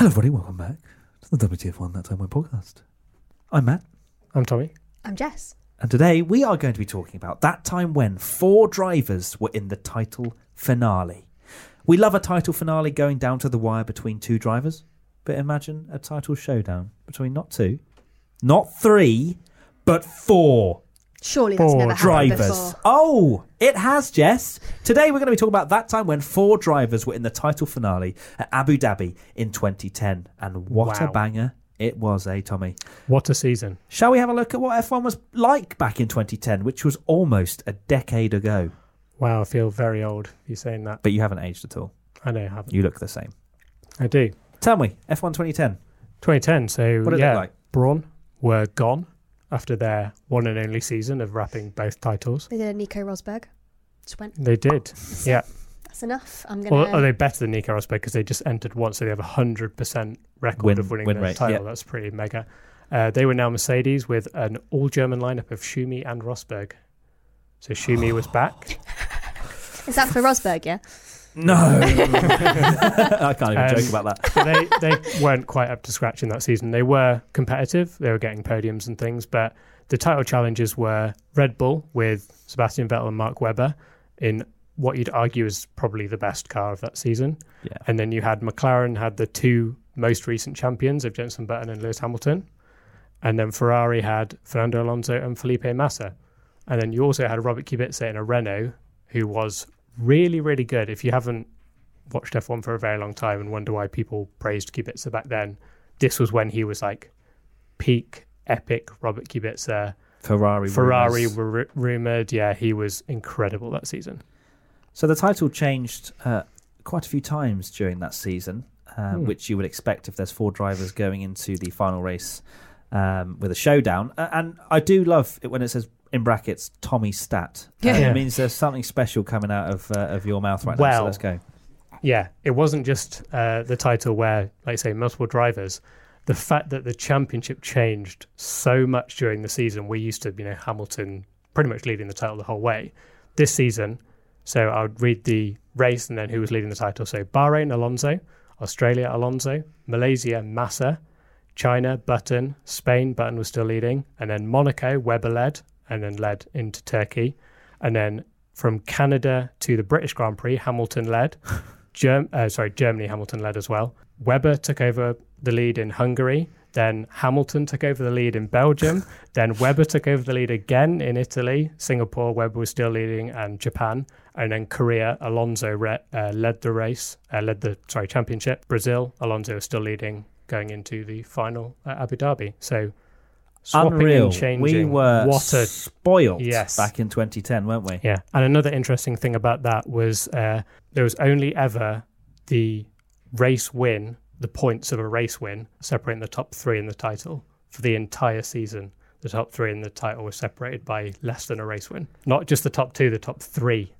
Hello, everybody. Welcome back to the WTF1 That Time When podcast. I'm Matt, I'm Tommy. I'm Jess. and today we are going to be talking about that time when four drivers were in the title finale. We love a title finale going down to the wire between two drivers, but imagine a title showdown between not two, not three, but four Surely that's Four never happened drivers. before. Oh, it has, Jess. Today we're going to be talking about that time when four drivers were in the title finale at Abu Dhabi in 2010. And what a banger it was, eh, Tommy? What a season. Shall we have a look at what F1 was like back in 2010, which was almost a decade ago? Wow, I feel very old you're saying that. But you haven't aged at all. I know I haven't. You look the same. I do. Tell me, F1 2010, 2010, so what did it yeah, look like? Braun were gone after their one and only season of wrapping both titles. They did a Nico Rosberg. Just went, They did. Yeah. that's enough. I'm going Well, to. are they better than Nico Rosberg because they just entered once, so they have a 100% record Win- of winning win the rate, title. yeah. That's pretty mega. Uh, they were now Mercedes with an all German lineup of Schumi and Rosberg. So Schumi was back. Is that for Rosberg, yeah? No. I can't even Um, joke about that. but they they weren't quite up to scratch in that season. They were competitive. They were getting podiums and things, but the title challenges were Red Bull with Sebastian Vettel and Mark Webber in what you'd argue is probably the best car of that season. Yeah. And then you had McLaren had the two most recent champions of Jenson Button and Lewis Hamilton. And then Ferrari had Fernando Alonso and Felipe Massa. And then you also had Robert Kubica in a Renault who was really, really good. If you haven't watched F1 for a very long time and wonder why people praised Kubica back then, this was when he was like peak, epic Robert Kubica. Ferrari. Ferrari rumours. were ru- rumored. Yeah, he was incredible that season. So the title changed uh, quite a few times during that season, uh, Hmm. which you would expect if there's four drivers going into the final race um, with a showdown. Uh, and I do love it when it says in brackets Tommy Stat. Uh, Yeah. It means there's something special coming out of uh, of your mouth right now. So Well, let's go. Yeah, it wasn't just uh, the title where, like I say, multiple drivers. The fact that the championship changed so much during the season, we used to, you know, Hamilton pretty much leading the title the whole way. This season, so I would read the race and then who was leading the title. So Bahrain, Alonso, Australia, Alonso, Malaysia, Massa, China, Button, Spain, Button was still leading, and then Monaco, Webber led, and then led into Turkey, and then from Canada to the British Grand Prix, Hamilton led. Germ- uh, sorry, Germany, Hamilton led as well. Webber took over the lead in Hungary. Then Hamilton took over the lead in Belgium. then Webber took over the lead again in Italy. Singapore, Webber was still leading, and Japan. And then Korea, Alonso re- uh, led the race, uh, led the sorry championship. Brazil, Alonso was still leading going into the final at Abu Dhabi. So swapping Unreal. and changing. We were what a spoiled Yes. back in 2010, weren't we? yeah, and another interesting thing about that was uh, there was only ever the race win, the points of a race win, separating the top three in the title for the entire season. The top three in the title were separated by less than a race win. Not just the top two, the top three.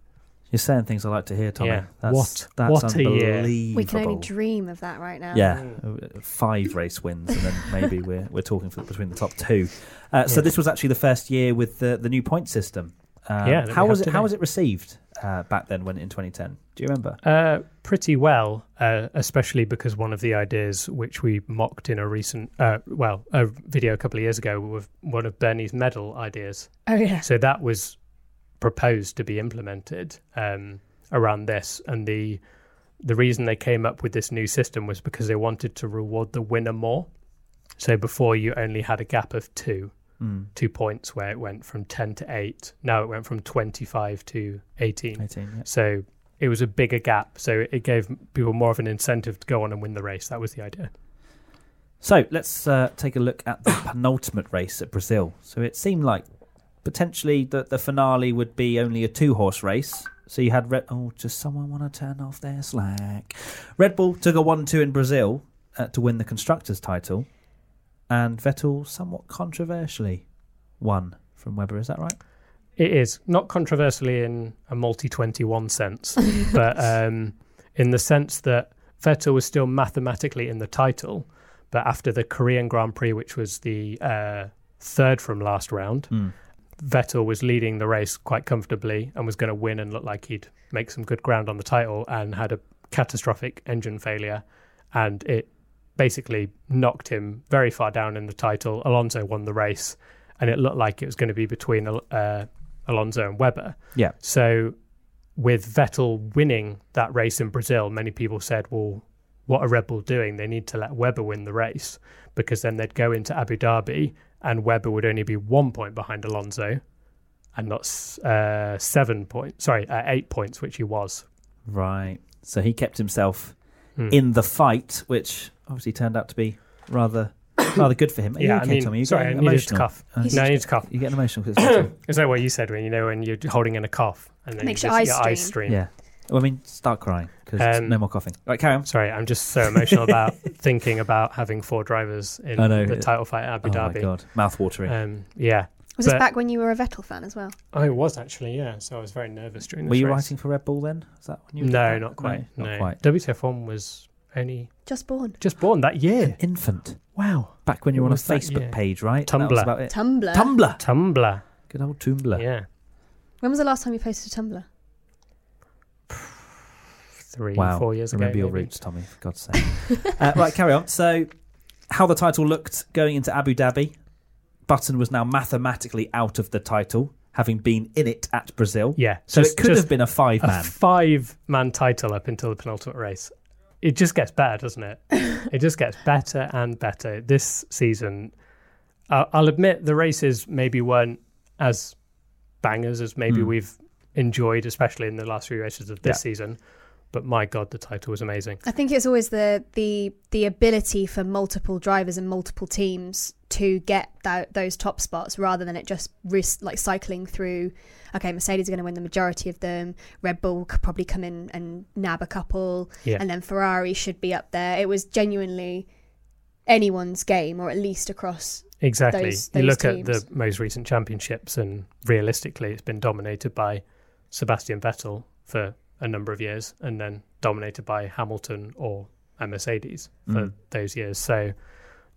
You're saying things I like to hear, Tommy. Yeah. That's, What- that's what a year. unbelievable. We can only dream of that right now. Yeah, uh, five race wins, and then maybe we're we're talking for, between the top two. Uh, So Yeah. this was actually the first year with the the new point system. Um, Yeah, how was have it? How was it received uh, back then when in 2010? Do you remember? Uh, pretty well, uh, especially because one of the ideas which we mocked in a recent, uh, well, a video a couple of years ago with one of Bernie's medal ideas. Oh, yeah. So that was proposed to be implemented um, around this, and the the reason they came up with this new system was because they wanted to reward the winner more. So before you only had a gap of two, Mm, two points where it went from ten to eight. Now it went from twenty five to eighteen. 18. Yeah. So it was a bigger gap. So it gave people more of an incentive to go on and win the race. That was the idea. So let's uh, take a look at the penultimate race at Brazil. So it seemed like potentially the the finale would be only a two horse race. So you had Red. Oh, just someone want to turn off their slack. Red Bull took a one-two in Brazil uh, to win the constructors' title, and Vettel somewhat controversially won from Webber. Is that right? It is not controversially in a multi 21 sense, but um, in the sense that Vettel was still mathematically in the title, but after the Korean Grand Prix, which was the uh, third from last round, Mm. Vettel was leading the race quite comfortably and was going to win and look like he'd make some good ground on the title and had a catastrophic engine failure. And it basically knocked him very far down in the title. Alonso won the race, and it looked like it was going to be between uh, Alonso and Webber. Yeah. So with Vettel winning that race in Brazil, many people said, well, what are Red Bull doing? They need to let Webber win the race because then they'd go into Abu Dhabi and Webber would only be one point behind Alonso and not uh, seven points, sorry, uh, eight points, which he was. Right. So he kept himself hmm. in the fight, which obviously turned out to be rather rather good for him. Are yeah, okay, I mean, Tommy? You sorry, I emotional? needed to cough. Uh, no, I need to cough. You get emotional because Is that what you said when you know when you're holding in a cough and then Makes you your, just, eyes, your stream. eyes stream? Yeah. Well, I mean, start crying because um, no more coughing. Right, carry on. Sorry, I'm just so emotional about thinking about having four drivers in the title fight at Abu oh Dhabi. my god, mouth watering. Um, yeah. Was but, this back when you were a Vettel fan as well? I was actually, yeah. So I was very nervous during. Were you race. writing for Red Bull then? Is that when you? no, not quite. No, not no. quite. WTF1 was only just born. Just born that year. An infant. Wow. Back when you were on a Facebook page, right? Tumblr. Tumblr. Tumblr. Tumblr. Good old Tumblr. Yeah. When was the last time you posted a Tumblr? Three, wow. four years Remember ago. Remember your roots, Tommy, for God's sake. uh, right, carry on. So, how the title looked going into Abu Dhabi. Button was now mathematically out of the title, having been in it at Brazil. Yeah. So just, it could have been a five man. five man title up until the penultimate race. It just gets better, doesn't it? it just gets better and better. This season, uh, I'll admit the races maybe weren't as bangers as maybe mm. we've enjoyed, especially in the last few races of this yeah. season but my god the title was amazing i think it's always the the the ability for multiple drivers and multiple teams to get that, those top spots rather than it just risk, like cycling through okay mercedes are going to win the majority of them red bull could probably come in and nab a couple yeah. and then ferrari should be up there it was genuinely anyone's game or at least across exactly those, those you look teams. at the most recent championships and realistically it's been dominated by sebastian vettel for a number of years and then dominated by Hamilton or a Mercedes for mm. those years. So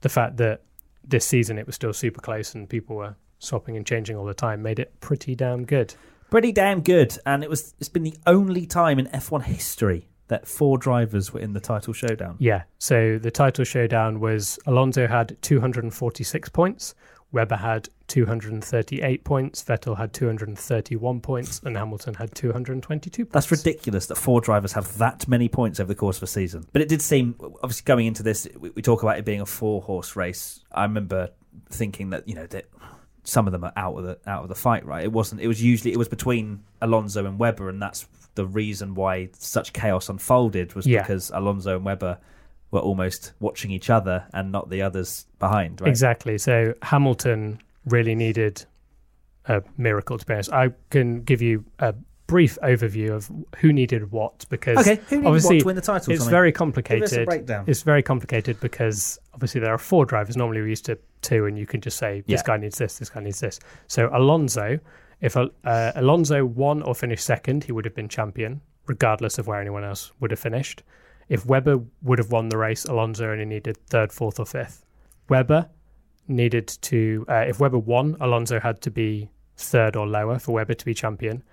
the fact that this season it was still super close and people were swapping and changing all the time made it pretty damn good. Pretty damn good. And it was it's been the only time in F1 history that four drivers were in the title showdown. Yeah. So the title showdown was Alonso had 246 points, Webber had 238 points, Vettel had 231 points, and Hamilton had 222 points. That's ridiculous that four drivers have that many points over the course of a season. But it did seem, obviously, going into this, we, talk about it being a four horse race. I remember thinking that, you know, that some of them are out of the out of the fight, right? It wasn't. It was usually it was between Alonso and Webber, and that's the reason why such chaos unfolded was yeah. because Alonso and Webber were almost watching each other and not the others behind. Right? Exactly. So Hamilton really needed a miracle to be honest. I can give you a brief overview of who needed what because okay, who needed obviously what to win the title? It's very complicated. breakdown. It's very complicated because obviously there are four drivers. Normally we're used to two, and you can just say this yeah. guy needs this, this guy needs this. So Alonso, if uh, Alonso won or finished second, he would have been champion, regardless of where anyone else would have finished. If Webber would have won the race, Alonso only needed third, fourth, or fifth. Webber needed to, uh, if Webber won, Alonso had to be third or lower for Webber to be champion.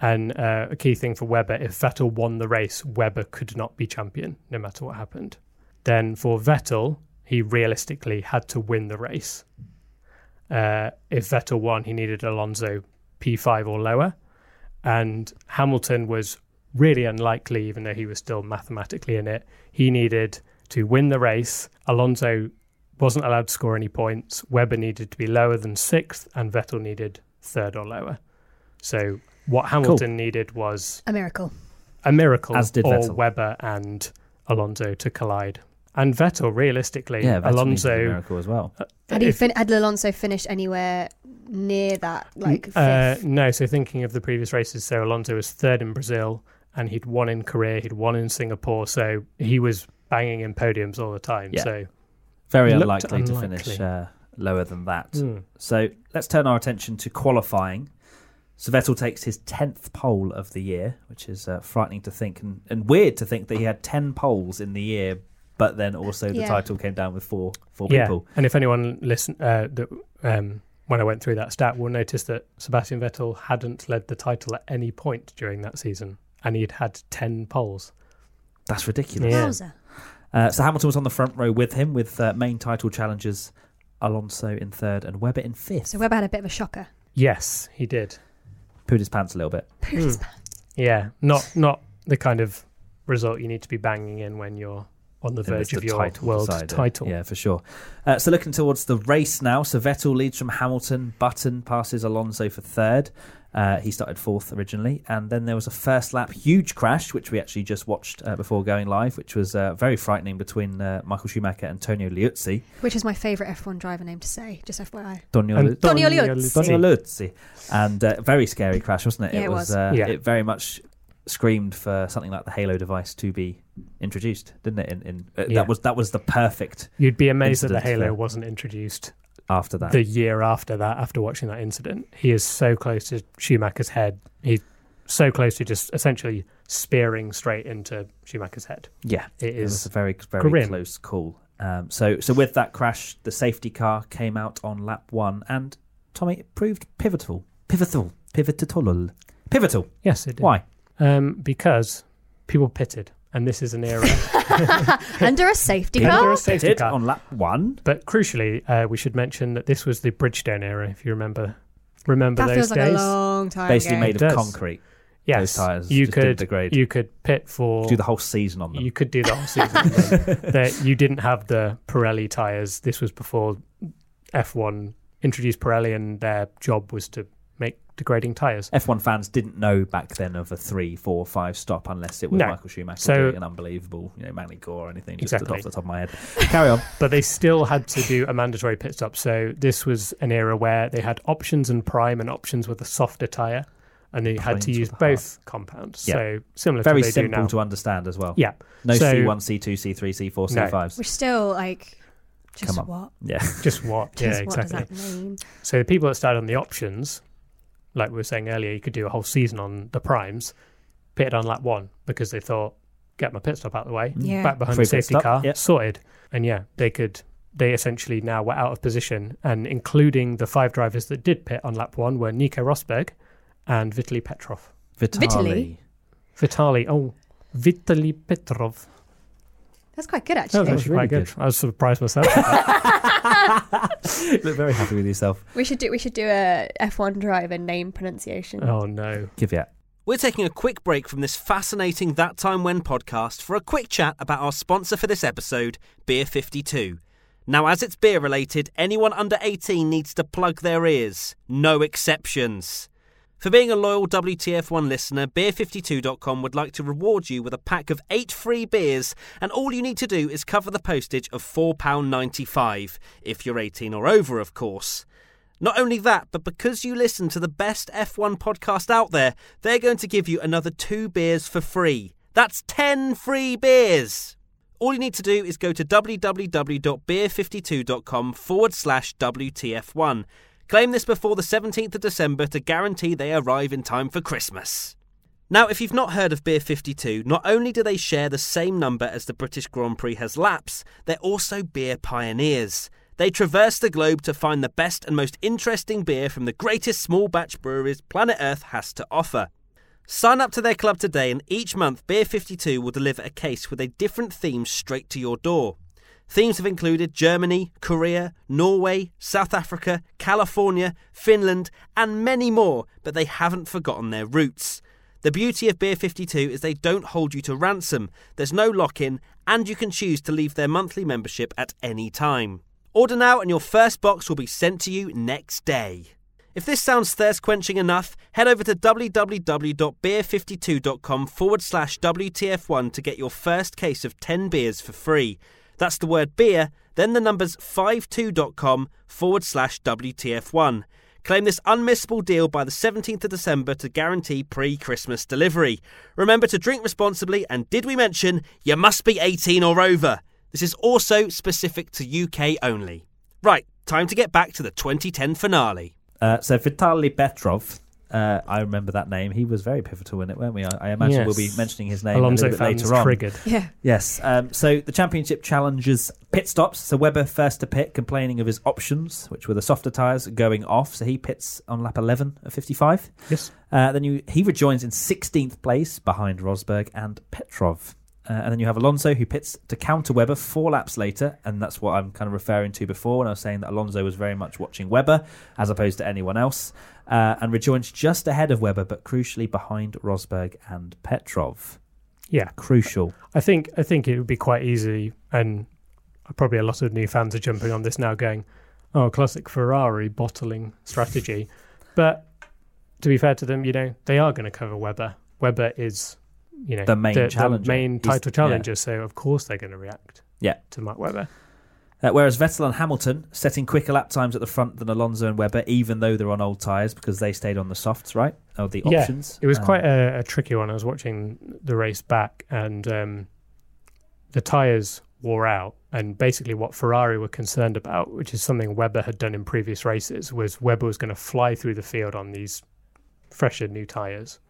And uh, a key thing for Webber, if Vettel won the race, Webber could not be champion no matter what happened. Then for Vettel, he realistically had to win the race. Uh, if Vettel won, he needed Alonso P5 or lower. And Hamilton was really unlikely, even though he was still mathematically in it. He needed to win the race. Alonso wasn't allowed to score any points. Webber needed to be lower than sixth, and Vettel needed third or lower. So what Hamilton cool. needed was a miracle. A miracle, as did or Vettel. Webber and Alonso to collide. And Vettel, realistically, yeah, Vettel Alonso miracle as well. Uh, had, he fin- had Alonso finished anywhere near that? Like uh, no. So thinking of the previous races, so Alonso was third in Brazil, and he'd won in Korea, he'd won in Singapore, so he was banging in podiums all the time. Yeah. So very unlikely, unlikely, to finish uh, lower than that. Mm. So let's turn our attention to qualifying. So Vettel takes his tenth pole of the year, which is uh, frightening to think and, and, weird to think that he had ten poles in the year, but then also the yeah. title came down with four four yeah. people. And if anyone listen, uh, that um, when I went through that stat, will notice that Sebastian Vettel hadn't led the title at any point during that season and he'd had 10 poles. That's ridiculous. Yeah. Uh, so Hamilton was on the front row with him, with uh, main title challengers Alonso in third and Webber in fifth. So Webber had a bit of a shocker. Yes, he did. Pooed his pants a little bit. Hmm. Yeah, not not the kind of result you need to be banging in when you're on the And it's verge of the your title world decider. title. Yeah, for sure. Uh, so looking towards the race now. So Vettel leads from Hamilton. Button passes Alonso for third. Uh, he started fourth originally, and then there was a first lap huge crash, which we actually just watched uh, before going live, which was uh, very frightening between uh, Michael Schumacher and Tonio Liuzzi. Which is my favourite F1 driver name to say, just FYI. Tonio, And Lu- Tonio Tonio Liuzzi. Tonio Liuzzi, and uh, very scary crash, wasn't it? Yeah, it was. Uh, Yeah. It very much screamed for something like the Halo device to be introduced, didn't it? In, in uh, Yeah. that was that was the perfect You'd be amazed that the Halo yeah. wasn't introduced after that. the year after that, after watching that incident. He is so close to Schumacher's head. He's so close to just essentially spearing straight into Schumacher's head. yeah, it is It was a very, very grim. close call. Um, so, so with that crash, the safety car came out on lap one, and Tommy it proved pivotal, pivotal, pivotal, pivotal. yes, it did. Why? Um, because people pitted, and this is an era. Under a safety Under car? a safety Did car. on lap one. But crucially, uh, we should mention that this was the Bridgestone era, if you remember. Remember That those feels like days? a long time Basically ago. made It of does. concrete. yes, Those tires you could degrade. you could pit for do the whole season on them. you could do the whole season. that you didn't have the Pirelli tires. This was before F1 introduced Pirelli, and their job was to make degrading tires. F1 fans didn't know back then of a three, four, five stop unless it was No. Michael Schumacher So- doing an unbelievable, you know, Magny-Cours or anything. Just Exactly. off the top of my head. Carry on. But they still had to do a mandatory pit stop. So this was an era where they had options and prime, and options with a softer tire, and they had to use with a hard. both compounds. Yeah. So similar Very to what they do simple now. to understand as well. yeah, No So- C1, C2, C3, C4, No. C5s. Which still, like, just Come on. what? Yeah. just what? yeah, Just what exactly. does that mean? So the people that started on the options, like we were saying earlier, you could do a whole season on the primes, pitted on lap one because they thought, get my pit stop out of the way, mm. Yeah. back behind Free the safety stop, car, yep. sorted. And yeah, they could. They essentially now were out of position, and including the five drivers that did pit on lap one were Nico Rosberg and Vitaly Petrov. Vitali. Vitali, oh, Vitaly Petrov. That's quite good, actually. was was actually really quite good. good. I was surprised myself. Look very happy with yourself. We should do we should do a F1 driver name pronunciation. oh no. Caveat. We're taking a quick break from this fascinating That Time When podcast for a quick chat about our sponsor for this episode, Beer 52. Now, as it's beer related, anyone under 18 needs to plug their ears. No exceptions. For being a loyal WTF1 listener, Beer52.com would like to reward you with a pack of eight free beers, and all you need to do is cover the postage of £4.95, if you're 18 or over, of course. Not only that, but because you listen to the best F1 podcast out there, they're going to give you another two beers for free. That's 10 free beers! All you need to do is go to www.beer52.com forward slash WTF1. Claim this before the 17th of December to guarantee they arrive in time for Christmas. Now, if you've not heard of Beer 52, not only do they share the same number as the British Grand Prix has laps, they're also beer pioneers. They traverse the globe to find the best and most interesting beer from the greatest small batch breweries planet Earth has to offer. Sign up to their club today, and each month, Beer 52 will deliver a case with a different theme straight to your door. Themes have included Germany, Korea, Norway, South Africa, California, Finland, and many more, but they haven't forgotten their roots. The beauty of Beer 52 is they don't hold you to ransom, there's no lock in, and you can choose to leave their monthly membership at any time. Order now, and your first box will be sent to you next day. If this sounds thirst quenching enough, head over to www.beer52.com forward slash WTF1 to get your first case of 10 beers for free. That's the word beer, then the numbers 52.com forward slash WTF1. Claim this unmissable deal by the 17th of December to guarantee pre Christmas delivery. Remember to drink responsibly, and did we mention you must be 18 or over? This is also specific to UK only. Right, time to get back to the 2010 finale. Uh, so Vitaly Petrov, uh, I remember that name. He was very pivotal in it, weren't we? I, I imagine we'll be mentioning his name Alonso a little bit fans later on. triggered. Yeah. Yes. Um, so the championship challenges pit stops. So Webber first to pit, complaining of his options, which were the softer tyres going off. So he pits on lap 11 of 55. Yes. Uh, then you, he rejoins in 16th place behind Rosberg and Petrov. Uh, and then you have Alonso who pits to counter Webber four laps later, and that's what I'm kind of referring to before when I was saying that Alonso was very much watching Webber as opposed to anyone else, uh, and rejoins just ahead of Webber, but crucially behind Rosberg and Petrov. Yeah, Crucial. I think I think it would be quite easy, and probably a lot of new fans are jumping on this now, going, "Oh, classic Ferrari bottling strategy." but to be fair to them, you know they are going to cover Webber. Webber is, you know, The main challenger. main title yeah. challenger. So of course they're going to react. Yeah. to Mark Webber. Uh, whereas Vettel and Hamilton setting quicker lap times at the front than Alonso and Webber, even though they're on old tyres because they stayed on the softs, right? Or the Yeah, options. It was Um, quite a, a tricky one. I was watching the race back, and um, the tyres wore out. And basically, what Ferrari were concerned about, which is something Webber had done in previous races, was Webber was going to fly through the field on these fresher new tyres,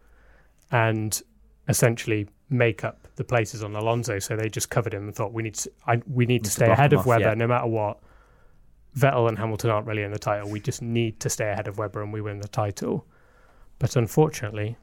and essentially make up the places on Alonso. So they just covered him and thought we need to, I, we need to to stay ahead of off, Webber yeah. no matter what. Vettel and Hamilton aren't really in the title. We just need to stay ahead of Webber and we win the title. But unfortunately,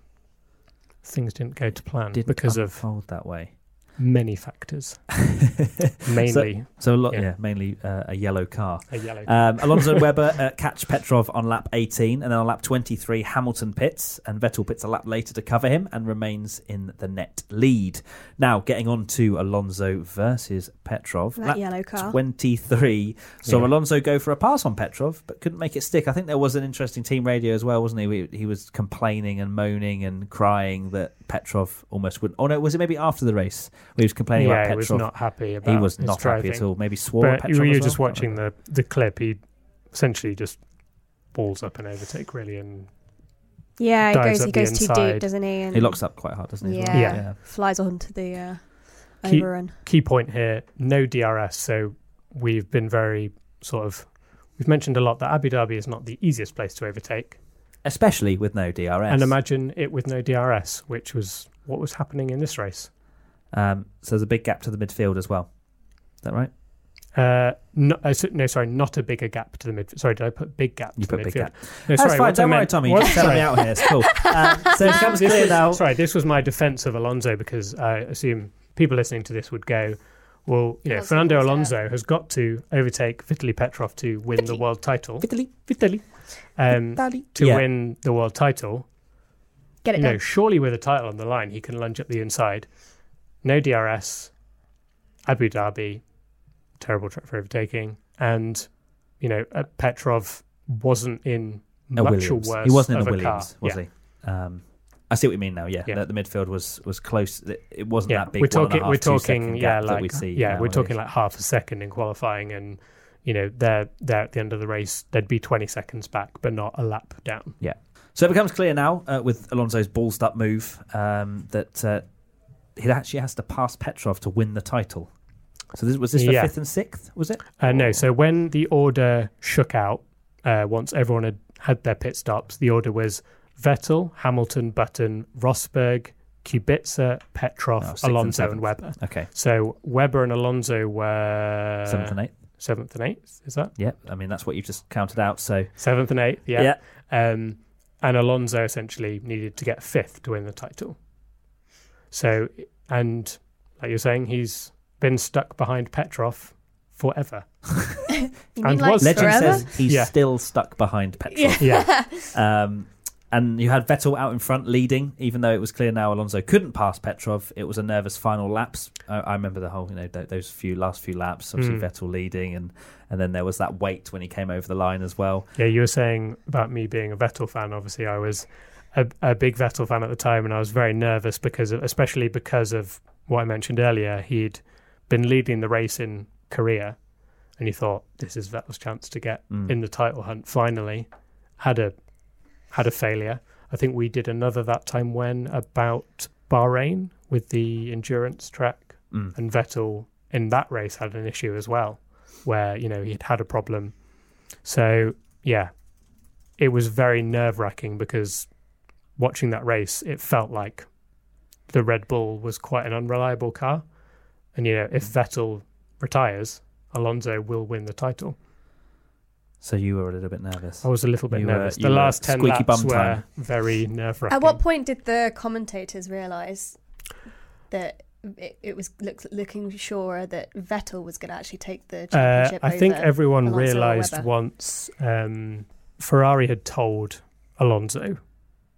things didn't go to plan didn't because of unfold that way. Many factors. Mainly So a lot, Yeah. yeah, mainly uh, a yellow car. a yellow. Um, Alonso and Webber uh, catch Petrov on lap 18, and then on lap 23, Hamilton pits, and Vettel pits a lap later to cover him and remains in the net lead. Now, getting on to Alonso versus Petrov. That lap yellow car. 23 saw Yeah. Alonso go for a pass on Petrov, but couldn't make it stick. I think there was an interesting team radio as well, wasn't he? He, he was complaining and moaning and crying that Petrov almost wouldn't. Oh no, was it maybe after the race? Where he was complaining yeah, about he was not happy about he was his not driving. happy at all. Maybe swore at But Petrov. you as were just watching the, the clip. He essentially just balls up and overtake, really, and Yeah, he goes. He goes too deep, doesn't he? And He locks up quite hard, doesn't he? as well? Yeah. Yeah. flies onto the uh, Keep- overrun. key point here no DRS. So we've been very sort of, we've mentioned a lot that Abu Dhabi is not the easiest place to overtake. Especially with no DRS. And imagine it with no DRS, which was what was happening in this race. Um, so there's a big gap to the midfield as well. Is that right? Uh, no, uh, so- no, sorry, not a bigger gap to the mid. Sorry, did I put big gap? You to the put big midfield? gap. No, That's sorry, fine. Don't worry, meant- Tommy. You what- just telling sorry. me out here. It's cool. Um, so it becomes This clear was- now. Sorry, this was my defense of Alonso because I assume people listening to this would go, well, you know, Alonso Fernando was, Alonso has got to overtake Vitaly Petrov to win the world title. Vitaly, Vitaly. Um, Vitaly. to Yeah. win the world title. Get it You know, surely with a title on the line, he can lunge up the inside. No DRS, Abu Dhabi, terrible track for overtaking, and you know, uh, Petrov wasn't in A much Williams. worse. He wasn't in a Williams, car. was yeah. he? Um, I see what you mean now. Yeah, Yeah. The, the midfield was was close. It, wasn't Yeah, that big. we're one and a talking. half, We're talking. Yeah, like we see. yeah, we're talking like half a second in qualifying, and you know, they're they're at the end of the race. They'd be twenty seconds back, but not a lap down. Yeah. So it becomes clear now uh, with Alonso's ballsed up move um, that uh, he actually has to pass Petrov to win the title. So this, was this for Yeah. fifth and sixth? Was it? Uh, no, so when the order shook out, uh, once everyone had had their pit stops, the order was Vettel, Hamilton, Button, Rosberg, Kubica, Petrov, Oh, and Alonso, and, seventh. Webber. Okay, So Webber and Alonso were seventh and eighth. seventh and eighth. Is that Yeah, I mean that's what you've just counted out. So seventh and eighth? Yeah. Um, and Alonso essentially needed to get fifth to win the title. So, and like you're saying, he's been stuck behind Petrov forever. You mean and like was- Legend forever? says he's Yeah. still stuck behind Petrov. Yeah. Um, and you had Vettel out in front leading, even though it was clear now Alonso couldn't pass Petrov. It was a nervous final laps. I, I remember the whole, you know, th- those few last few laps. Obviously, Mm. Vettel leading, and and then there was that wait when he came over the line as well. Yeah, you were saying about me being a Vettel fan. Obviously, I was a, a big Vettel fan at the time, and I was very nervous because, of, especially because of what I mentioned earlier. He'd been leading the race in Korea, and you thought this is Vettel's chance to get Mm. in the title hunt. Finally, had a had a failure. I think we did another that time when about Bahrain with the endurance track, Mm. and Vettel in that race had an issue as well, where you know he'd had a problem. So yeah, it was very nerve wracking because watching that race, it felt like the Red Bull was quite an unreliable car, and you know if Vettel retires, Alonso will win the title. So you were a little bit nervous. I was a little bit You nervous. you the last ten squeaky laps bum were time. very nerve wracking. At what point did the commentators realise that it, it was look, looking sure that Vettel was going to actually take the Uh, championship. I think over everyone Alonso realised once um, Ferrari had told Alonso,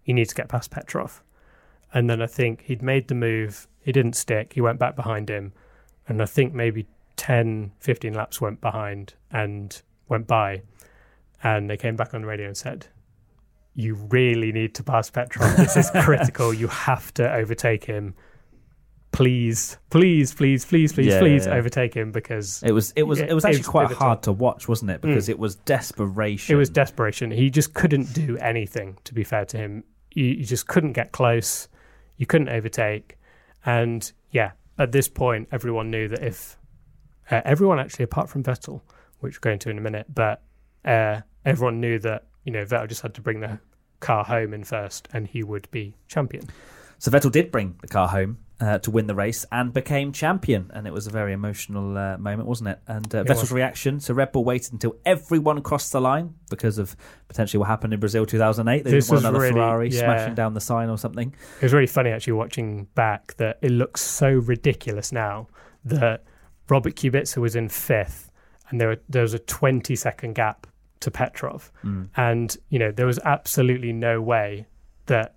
"You need to get past Petrov," and then I think he'd made the move. He didn't stick. He went back behind him, and I think maybe 10, 15 laps went behind and went by, and they came back on the radio and said. You really need to pass Petrov. This is critical. You have to overtake him. Please, please, please, please, please, Yeah, please yeah, overtake him because It was it was it was it actually was quite pivotal. hard to watch, wasn't it? Because Mm. it was desperation. It was desperation. He just couldn't do anything, to be fair to him. You, you just couldn't get close. You couldn't overtake. And yeah, at this point, everyone knew that if uh, everyone actually, apart from Vettel, which we're going to in a minute, but uh, everyone knew that, you know, Vettel just had to bring the car home in first and he would be champion. So Vettel did bring the car home uh, to win the race and became champion, and it was a very emotional uh, moment, wasn't it? And uh, It Vettel's was. reaction. So Red Bull waited until everyone crossed the line because of potentially what happened in Brazil 2008. They This didn't want another really- Ferrari yeah. smashing down the sign or something. It was really funny actually watching back that it looks so ridiculous now that Robert Kubica was in fifth and there, were, there was a 20 second gap to Petrov. Mm. And, you know, there was absolutely no way that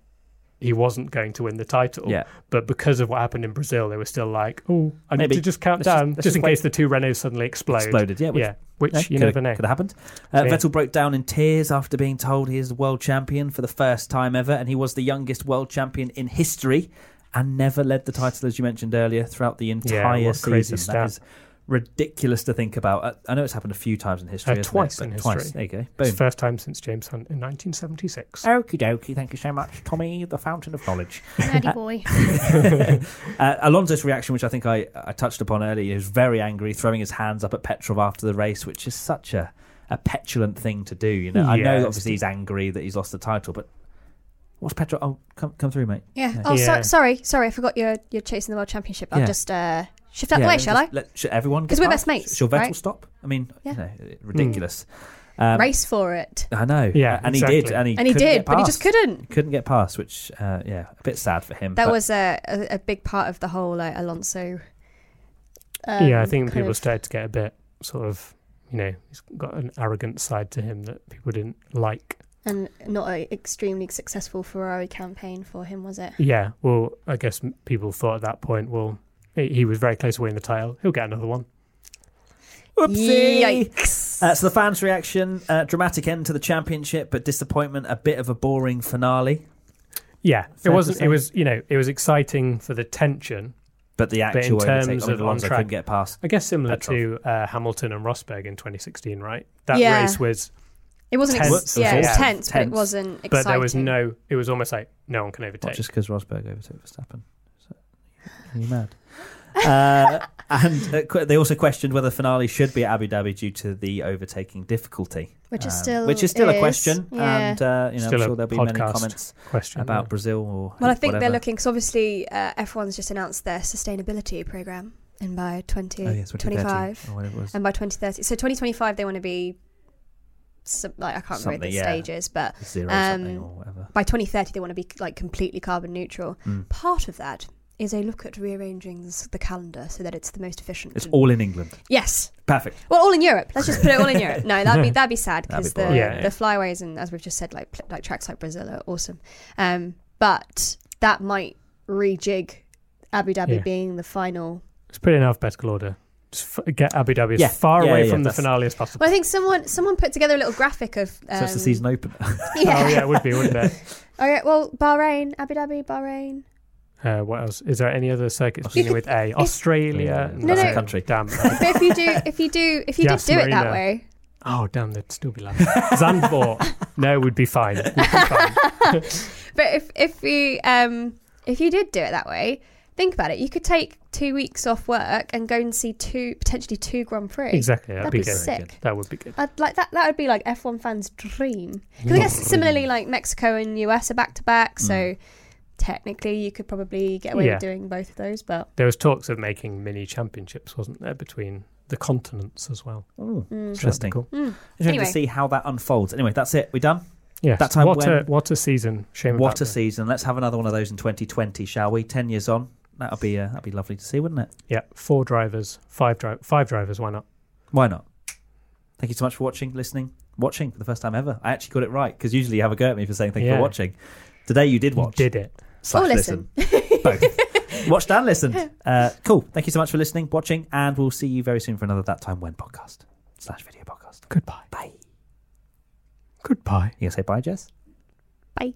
he wasn't going to win the title. Yeah, But because of what happened in Brazil, they were still like, oh, I need Maybe. to just count Let's down just, just in case the two Renaults suddenly explode. exploded. Yeah, which, yeah, which yeah, you could never know. have, could have happened. Uh, yeah. Vettel broke down in tears after being told he is the world champion for the first time ever, and he was the youngest world champion in history, and never led the title, as you mentioned earlier, throughout the entire crazy season. That is ridiculous to think about. Uh, I know it's happened a few times in history. Uh, twice it? in But history. Twice. There you go. It's Boom. the first time since James Hunt in 1976. Okie dokie. Thank you so much, Tommy, the fountain of knowledge. Nerdy boy. uh, Alonso's reaction, which I think I, I touched upon earlier, he was very angry, throwing his hands up at Petrov after the race, which is such a, a petulant thing to do. You know, I know obviously he's angry that he's lost the title, but what's Petrov? Oh, come come through, mate. Yeah. Yeah. Oh, so, sorry, sorry. I forgot you're you're chasing the world championship. I'll Yeah. just uh, shift out Yeah, the way, let me shall I? just Let, should everyone? 'Cause get we're past? best mates, Shall Vettel right? stop? I mean, Yeah. you know, ridiculous. Um, Race for it. I know. Yeah, and he did, and he And he did, but he just couldn't. couldn't get past, which uh, yeah, a bit sad for him. That but- was a, a, a big part of the whole like, Alonso. Um, yeah, I think people of- started to get a bit sort of, you know, he's got an arrogant side to him that people didn't like. and not an extremely successful Ferrari campaign for him, was it? Yeah, well, I guess people thought at that point, well, he he was very close to winning the title. He'll get another one. Whoopsie! Yikes! Uh, so the fans' reaction: uh, dramatic end to the championship, but disappointment. A bit of a boring finale. Yeah, Fair it wasn't. It was, you know, it was exciting for the tension. But the But in actual terms overtake, I mean, of on Alonso track- couldn't get past. I guess similar Petrov. to uh, Hamilton and Rosberg in 2016, right? That Yeah. race was, it wasn't. tense. Ex- yeah, it was Yeah. tense, but it wasn't exciting. but there was no. It was almost like no one can Not overtake. just because Rosberg overtook Verstappen. So, are you mad? Uh, and uh, qu- they also questioned whether the finale should be at Abu Dhabi due to the overtaking difficulty, which is Um, still which is still a is, question. Yeah. And uh, you know, Still I'm a sure there'll be many podcast comments Question about yeah. Brazil or well, I think whatever. they're looking because obviously uh, F1's just announced their sustainability program, and by Oh, yeah, 2030 2025, or whatever it was. and by 2030, so 2025 they want to be. Some, like I can't remember Something, the yeah. stages, but Zero um, something or whatever. by 2030 they want to be like completely carbon neutral. Mm. Part of that is a look at rearranging the calendar so that it's the most efficient. It's all in England. yes, Perfect. well, all in Europe. Let's just put it all in Europe. No, that'd be that'd be sad That'd be because the. Yeah, yeah. the flyways and as we've just said, like like tracks like Brazil are awesome. Um, but that might rejig Abu Dhabi Yeah. being the final. It's pretty in alphabetical order. Just f- get Abu Dhabi as Yeah. far Yeah, away yeah, from the finale as possible. Well, I think someone someone put together a little graphic of. Um, so it's the season opener. Yeah. Oh yeah, it would be, wouldn't it? Okay, well, Bahrain, Abu Dhabi, Bahrain. Uh, what else? Is there any other circuits beginning with A? Australia. No, no. country. Damn. But if you do, if you do, if you Yas did do it that Marina. way, Oh damn, they'd still be laughing. Zandvoort. No, would be fine. Would be fine. but if if you um if you did do it that way, think about it. You could take two weeks off work and go and see two potentially two Grand Prix. Exactly. That'd, That'd be, be good. sick. That would be good. I'd like that. That would be like F1 fans' dream. Because I guess similarly, like Mexico and US are back to back, so technically you could probably get away Yeah. with doing both of those. But There was talks of making mini championships, wasn't there, between the continents as well. Oh, mm. interesting. Cool. Mm. Interesting Anyway. to see how that unfolds. Anyway, that's it. We done? Yes. That time what a when- what a season. Shame What a the- season. Let's have another one of those in 2020, shall we? 10 years on. That'll be uh, that'd be lovely to see, wouldn't it? Yeah, four drivers, five dri- five drivers. Why not? Why not? Thank you so much for watching, listening, watching for the first time ever. I actually got it right because usually you have a go at me for saying thank you Yeah. for watching. Today you did watch. You did it. Slash Or listen. Both. Watched and listened. Uh, cool. Thank you so much for listening, watching, and we'll see you very soon for another That Time When podcast slash video podcast. Goodbye. Bye. Goodbye. You gonna say bye, Jess? Bye.